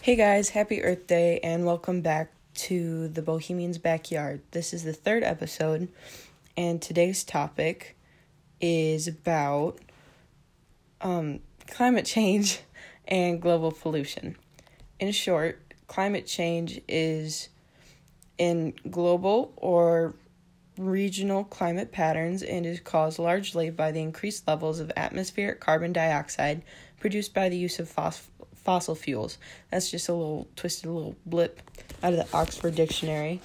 Hey guys, happy Earth Day and welcome back to the Bohemian's Backyard. This is the third episode, and today's topic is about um, climate change and global pollution. In short, climate change is in global or regional climate patterns and is caused largely by the increased levels of atmospheric carbon dioxide produced by the use of phos- fossil fuels. That's just a little twisted little blip out of the Oxford Dictionary.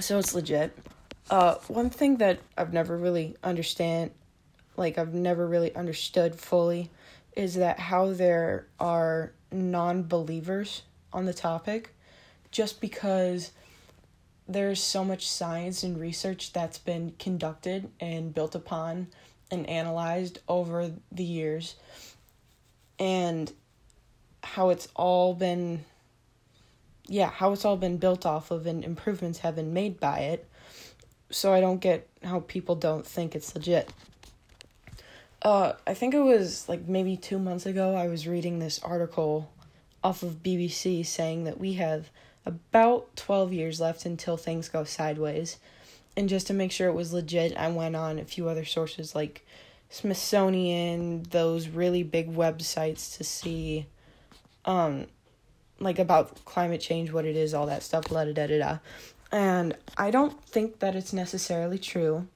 So it's legit. Uh, one thing that I've never really understand, like I've never really understood fully, is that how there are non-believers on the topic, just because there's so much science and research that's been conducted and built upon and analyzed over the years and how it's all been yeah how it's all been built off of and improvements have been made by it so i don't get how people don't think it's legit uh i think it was like maybe two months ago i was reading this article off of bbc saying that we have about 12 years left until things go sideways. And just to make sure it was legit, I went on a few other sources like Smithsonian, those really big websites to see um like about climate change, what it is, all that stuff, da da da da. And I don't think that it's necessarily true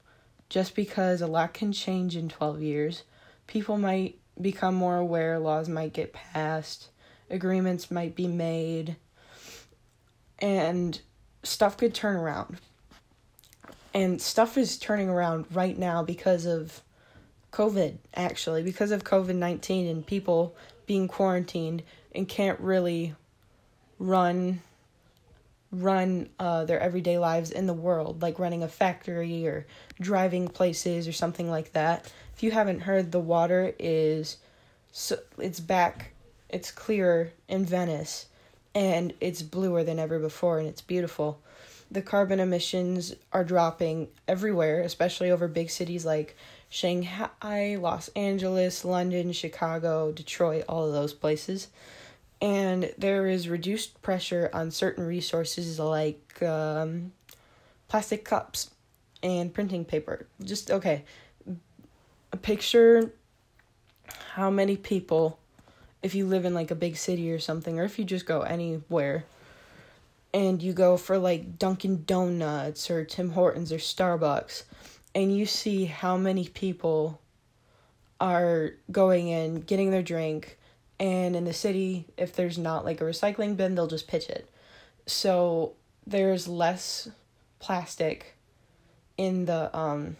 just because a lot can change in 12 years. People might become more aware, laws might get passed, agreements might be made and stuff could turn around. And stuff is turning around right now because of COVID, actually, because of COVID 19 and people being quarantined and can't really run run uh, their everyday lives in the world, like running a factory or driving places or something like that. If you haven't heard, the water is so it's back, it's clearer in Venice and it's bluer than ever before and it's beautiful. The carbon emissions are dropping everywhere, especially over big cities like Shanghai, Los Angeles, London, Chicago, Detroit, all of those places. And there is reduced pressure on certain resources like um, plastic cups and printing paper. Just okay. Picture how many people if you live in like a big city or something, or if you just go anywhere and you go for like Dunkin' Donuts or Tim Hortons or Starbucks, and you see how many people are going in, getting their drink, and in the city, if there's not like a recycling bin, they'll just pitch it. So there's less plastic in the um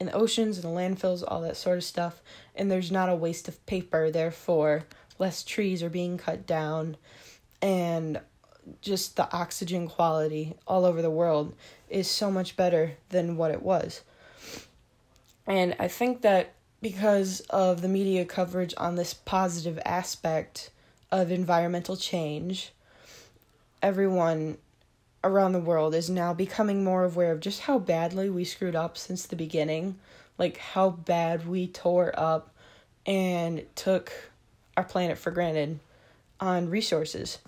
in the oceans and the landfills, all that sort of stuff, and there's not a waste of paper, therefore less trees are being cut down, and just the oxygen quality all over the world is so much better than what it was. And I think that because of the media coverage on this positive aspect of environmental change, everyone around the world is now becoming more aware of just how badly we screwed up since the beginning. Like, how bad we tore up and took our planet for granted on resources.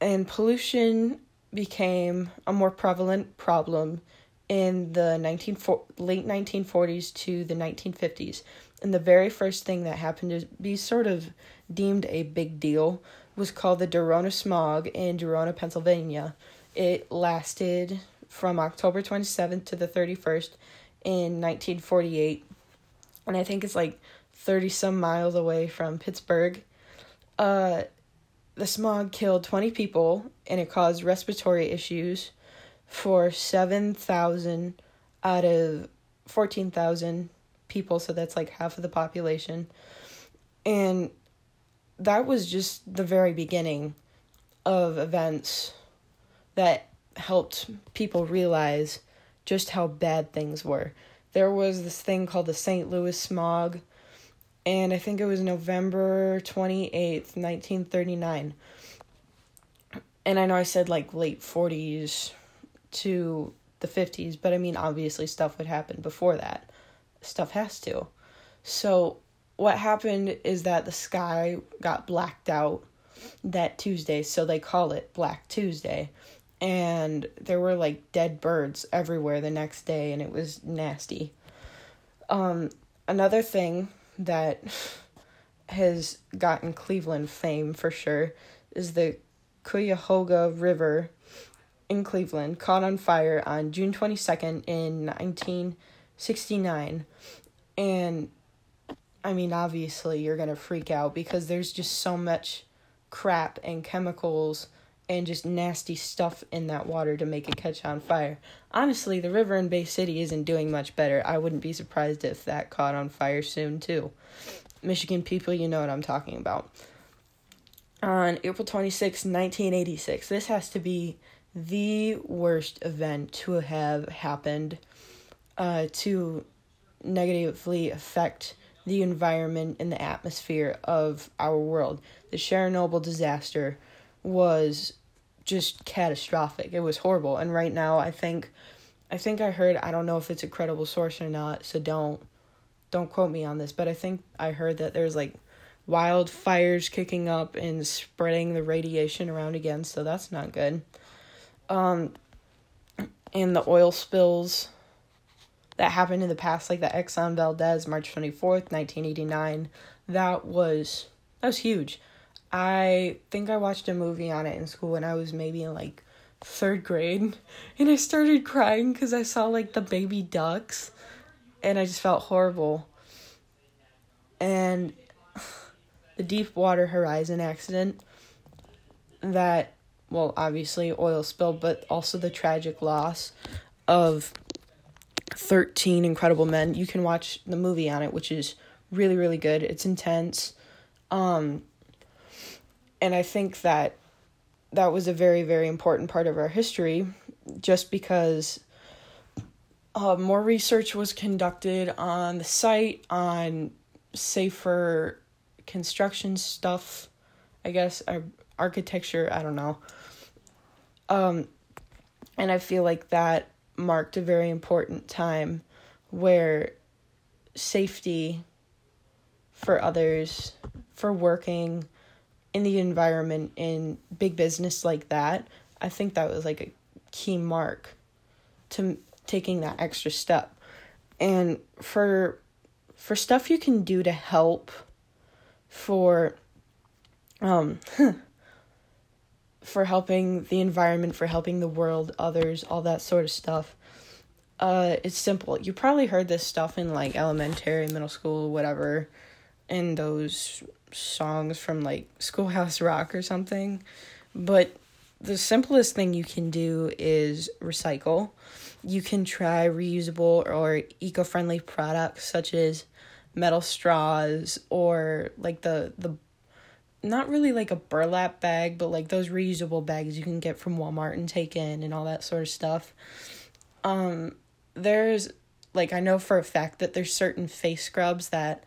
And pollution became a more prevalent problem in the 19, late 1940s to the 1950s. And the very first thing that happened to be sort of deemed a big deal was called the Dorona smog in Dorona, Pennsylvania. It lasted from October 27th to the 31st in 1948. And I think it's like 30 some miles away from Pittsburgh. Uh, the smog killed 20 people and it caused respiratory issues for 7,000 out of 14,000 people, so that's like half of the population. And that was just the very beginning of events that helped people realize just how bad things were. There was this thing called the St. Louis smog and I think it was November 28th, 1939. And I know I said like late 40s to the 50s, but I mean, obviously, stuff would happen before that. Stuff has to. So, what happened is that the sky got blacked out that Tuesday, so they call it Black Tuesday. And there were like dead birds everywhere the next day, and it was nasty. Um, another thing that has gotten Cleveland fame for sure is the Cuyahoga River in Cleveland caught on fire on June 22nd in 1969. And I mean, obviously, you're going to freak out because there's just so much crap and chemicals and just nasty stuff in that water to make it catch on fire. Honestly, the river in Bay City isn't doing much better. I wouldn't be surprised if that caught on fire soon, too. Michigan people, you know what I'm talking about. On April 26, 1986, this has to be the worst event to have happened uh, to negatively affect the environment and the atmosphere of our world. The Chernobyl disaster was just catastrophic. It was horrible. And right now I think I think I heard I don't know if it's a credible source or not, so don't don't quote me on this, but I think I heard that there's like wildfires kicking up and spreading the radiation around again, so that's not good. Um and the oil spills that happened in the past, like the Exxon Valdez, March 24th, 1989. That was that was huge. I think I watched a movie on it in school when I was maybe in like third grade, and I started crying because I saw like the baby ducks, and I just felt horrible. And the Deepwater Horizon accident that well obviously oil spill but also the tragic loss of 13 Incredible Men. You can watch the movie on it, which is really, really good. It's intense. Um, and I think that that was a very, very important part of our history just because uh, more research was conducted on the site, on safer construction stuff, I guess, or architecture, I don't know. Um, and I feel like that marked a very important time where safety for others, for working in the environment in big business like that, I think that was like a key mark to taking that extra step. And for for stuff you can do to help for um for helping the environment, for helping the world, others, all that sort of stuff. Uh, it's simple. You probably heard this stuff in like elementary, middle school, whatever, in those songs from like Schoolhouse Rock or something. But the simplest thing you can do is recycle. You can try reusable or eco friendly products such as metal straws or like the the not really like a burlap bag, but like those reusable bags you can get from Walmart and take in and all that sort of stuff. Um, there's like I know for a fact that there's certain face scrubs that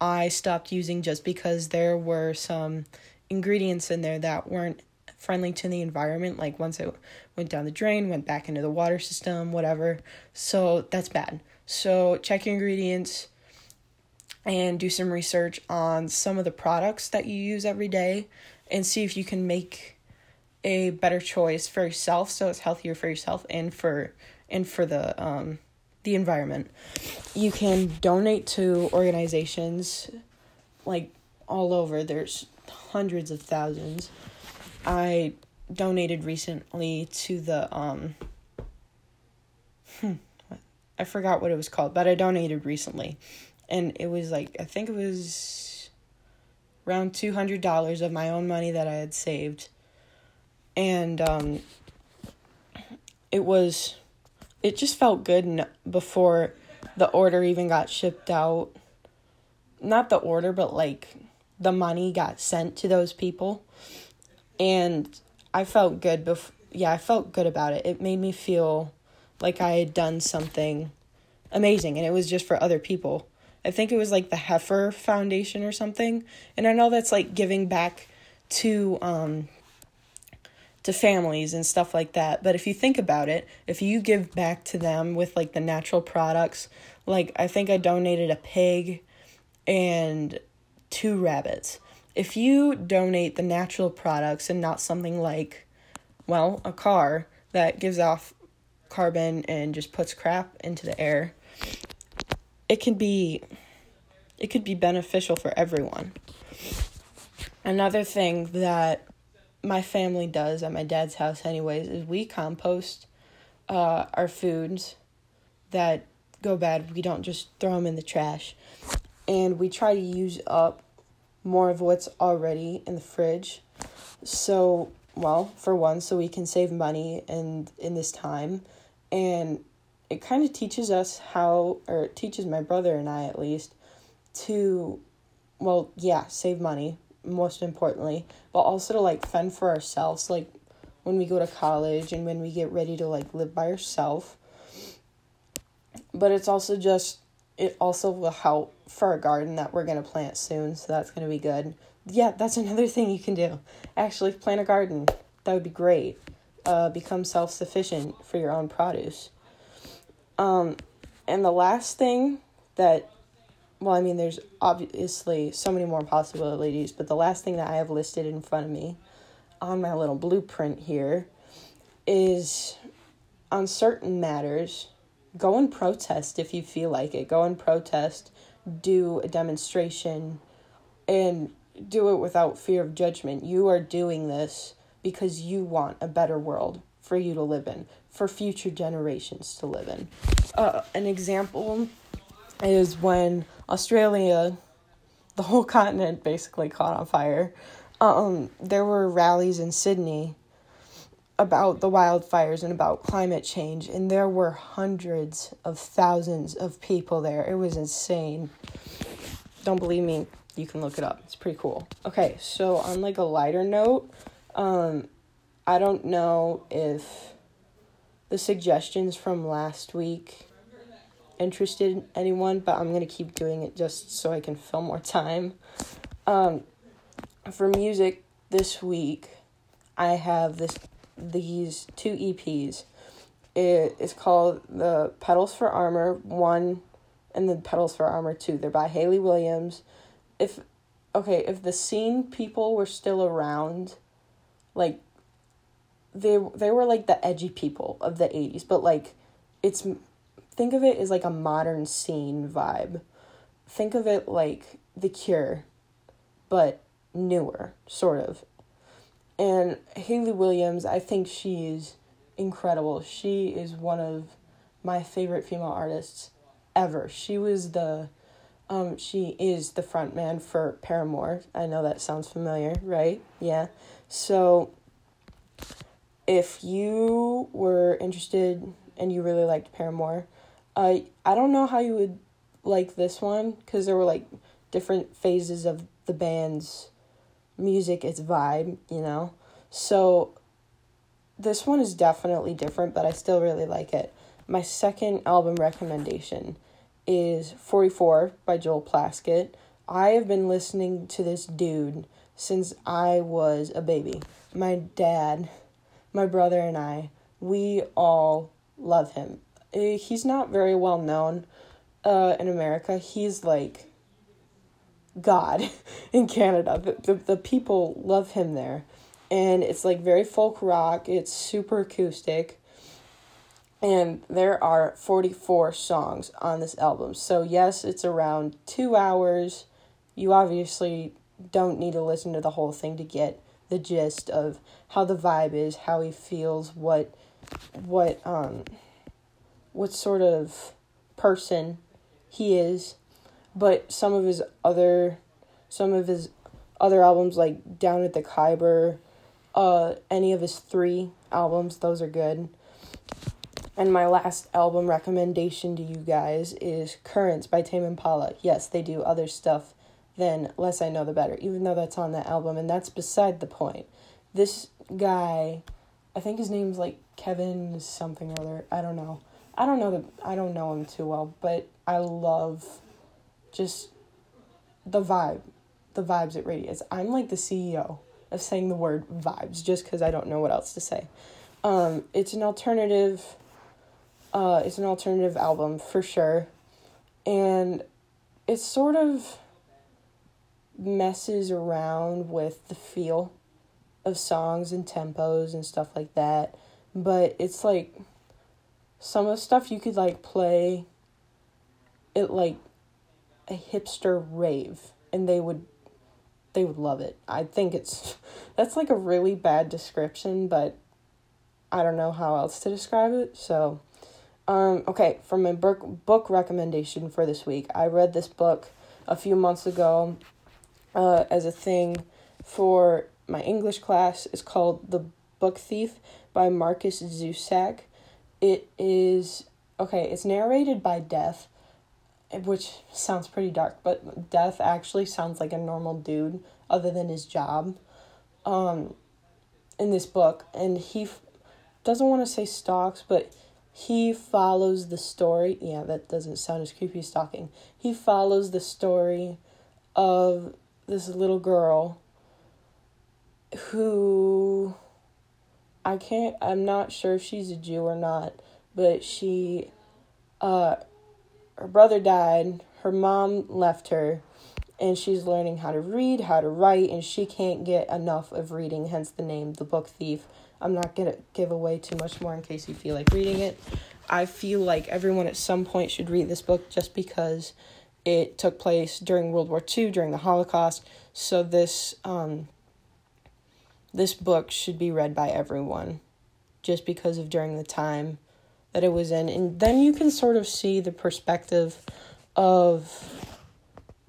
I stopped using just because there were some ingredients in there that weren't friendly to the environment. Like once it went down the drain, went back into the water system, whatever. So that's bad. So check your ingredients and do some research on some of the products that you use every day and see if you can make a better choice for yourself so it's healthier for yourself and for and for the um the environment. You can donate to organizations like all over. There's hundreds of thousands. I donated recently to the um hmm, I forgot what it was called, but I donated recently and it was like I think it was around two hundred dollars of my own money that I had saved, and um, it was, it just felt good before the order even got shipped out. Not the order, but like the money got sent to those people, and I felt good before. Yeah, I felt good about it. It made me feel like I had done something amazing, and it was just for other people I think it was like the Heifer Foundation or something. And I know that's like giving back to um to families and stuff like that. But if you think about it, if you give back to them with like the natural products, like I think I donated a pig and two rabbits. if you donate the natural products and not something like, well, a car that gives off carbon and just puts crap into the air, it can be it could be beneficial for everyone. Another thing that my family does at my dad's house anyways is we compost uh, our foods that go bad. We don't just throw them in the trash. And we try to use up more of what's already in the fridge. So, well, for one, so we can save money and in this time. And it kind of teaches us how, or it teaches my brother and I at least, to, well, yeah, save money, most importantly, but also to like fend for ourselves. Like when we go to college and when we get ready to like live by ourselves. But it's also just, it also will help for a garden that we're going to plant soon, so that's going to be good. Yeah, that's another thing you can do. Actually, plant a garden. That would be great. Uh, become self sufficient for your own produce. Um, and the last thing that, well, I mean, there's obviously so many more possibilities, but the last thing that I have listed in front of me on my little blueprint here is on certain matters, go and protest if you feel like it. Go and protest, do a demonstration, and do it without fear of judgment. You are doing this because you want a better world for you to live in, for future generations to live in. Uh, an example is when Australia, the whole continent basically caught on fire. Um, there were rallies in Sydney about the wildfires and about climate change, and there were hundreds of thousands of people there. It was insane. Don't believe me? You can look it up. It's pretty cool. Okay, so on like a lighter note, um, I don't know if the suggestions from last week interested anyone, but I'm gonna keep doing it just so I can fill more time. Um, for music this week, I have this these two EPs. It is called the Petals for Armor one, and the Petals for Armor two. They're by Hayley Williams. If okay, if the scene people were still around, like they they were like the edgy people of the 80s but like it's think of it as like a modern scene vibe. Think of it like the cure but newer sort of. And hayley williams i think she's incredible. She is one of my favorite female artists ever. She was the um she is the front man for paramore. I know that sounds familiar right? Yeah. So if you were interested and you really liked Paramore, I I don't know how you would like this one because there were like different phases of the band's music, its vibe, you know. So this one is definitely different, but I still really like it. My second album recommendation is 44 by Joel Plaskett. I have been listening to this dude since I was a baby. My dad my brother and I, we all love him. Eh, he's not very well known uh, in America. He's like God in Canada. The, the, the people love him there. And it's like very folk rock, it's super acoustic. And there are 44 songs on this album. So, yes, it's around two hours. You obviously don't need to listen to the whole thing to get the gist of how the vibe is, how he feels, what what um what sort of person he is. But some of his other some of his other albums like Down at the Khyber, uh any of his three albums, those are good. And my last album recommendation to you guys is Currents by Tame Impala. Yes, they do other stuff then less I know the better, even though that's on that album, and that's beside the point. This guy, I think his name's like Kevin something or other. I don't know. I don't know the I don't know him too well, but I love just the vibe, the vibes it radiates. I'm like the CEO of saying the word vibes just because I don't know what else to say. Um, it's an alternative. Uh, it's an alternative album for sure, and it's sort of messes around with the feel of songs and tempos and stuff like that. But it's like some of the stuff you could like play it like a hipster rave and they would they would love it. I think it's that's like a really bad description, but I don't know how else to describe it. So, um, okay, for my book book recommendation for this week, I read this book a few months ago uh, as a thing for my English class. is called The Book Thief by Markus Zusak. It is okay. It's narrated by Death, which sounds pretty dark, but Death actually sounds like a normal dude other than his job. Um, in this book, and he f- doesn't want to say stalks, but he follows the story. Yeah, that doesn't sound as creepy as stalking. He follows the story of this little girl who I can't I'm not sure if she's a Jew or not, but she uh her brother died, her mom left her, and she's learning how to read, how to write, and she can't get enough of reading, hence the name The Book Thief. I'm not going to give away too much more in case you feel like reading it. I feel like everyone at some point should read this book just because it took place during World War II, during the Holocaust. So this um, this book should be read by everyone just because of during the time that it was in. And then you can sort of see the perspective of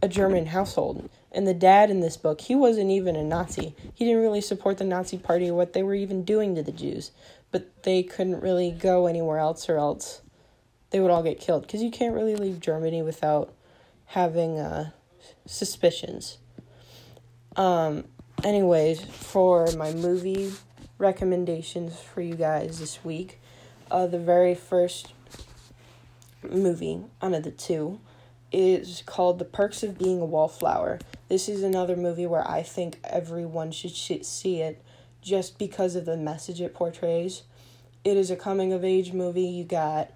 a German household. And the dad in this book, he wasn't even a Nazi. He didn't really support the Nazi party or what they were even doing to the Jews. But they couldn't really go anywhere else or else they would all get killed. Because you can't really leave Germany without having uh, suspicions. Um, anyways, for my movie recommendations for you guys this week, uh, the very first movie out of the two is called The Perks of Being a Wallflower. This is another movie where I think everyone should see it just because of the message it portrays. It is a coming of age movie. You got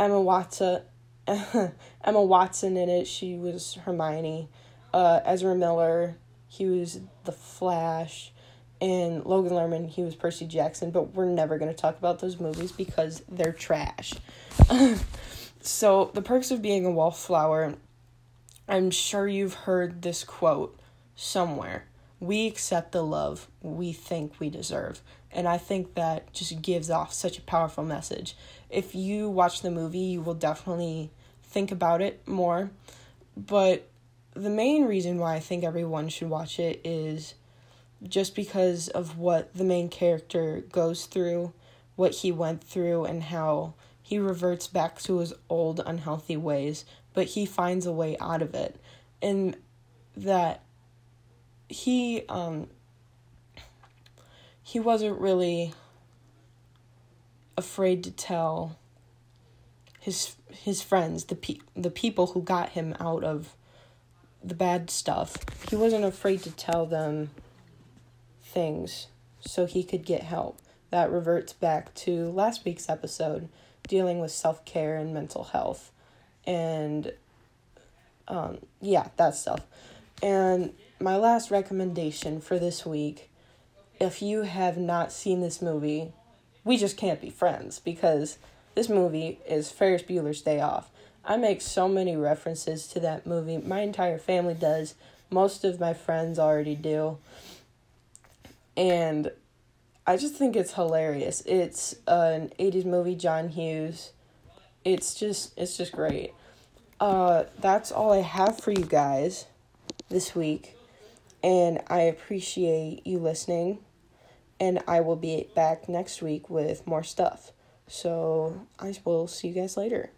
Emma Watson, Emma Watson in it. She was Hermione. Uh, Ezra Miller, he was the Flash, and Logan Lerman, he was Percy Jackson. But we're never gonna talk about those movies because they're trash. So, the perks of being a wallflower, I'm sure you've heard this quote somewhere. We accept the love we think we deserve. And I think that just gives off such a powerful message. If you watch the movie, you will definitely think about it more. But the main reason why I think everyone should watch it is just because of what the main character goes through, what he went through, and how he reverts back to his old unhealthy ways, but he finds a way out of it. And that he um he wasn't really afraid to tell his his friends, the pe- the people who got him out of the bad stuff. He wasn't afraid to tell them things so he could get help. That reverts back to last week's episode dealing with self care and mental health. And um, yeah, that stuff. And my last recommendation for this week if you have not seen this movie, we just can't be friends because this movie is Ferris Bueller's Day Off. I make so many references to that movie. My entire family does. Most of my friends already do. And I just think it's hilarious. It's an 80s movie, John Hughes. It's just it's just great. Uh that's all I have for you guys this week. And I appreciate you listening. And I will be back next week with more stuff. So I will see you guys later.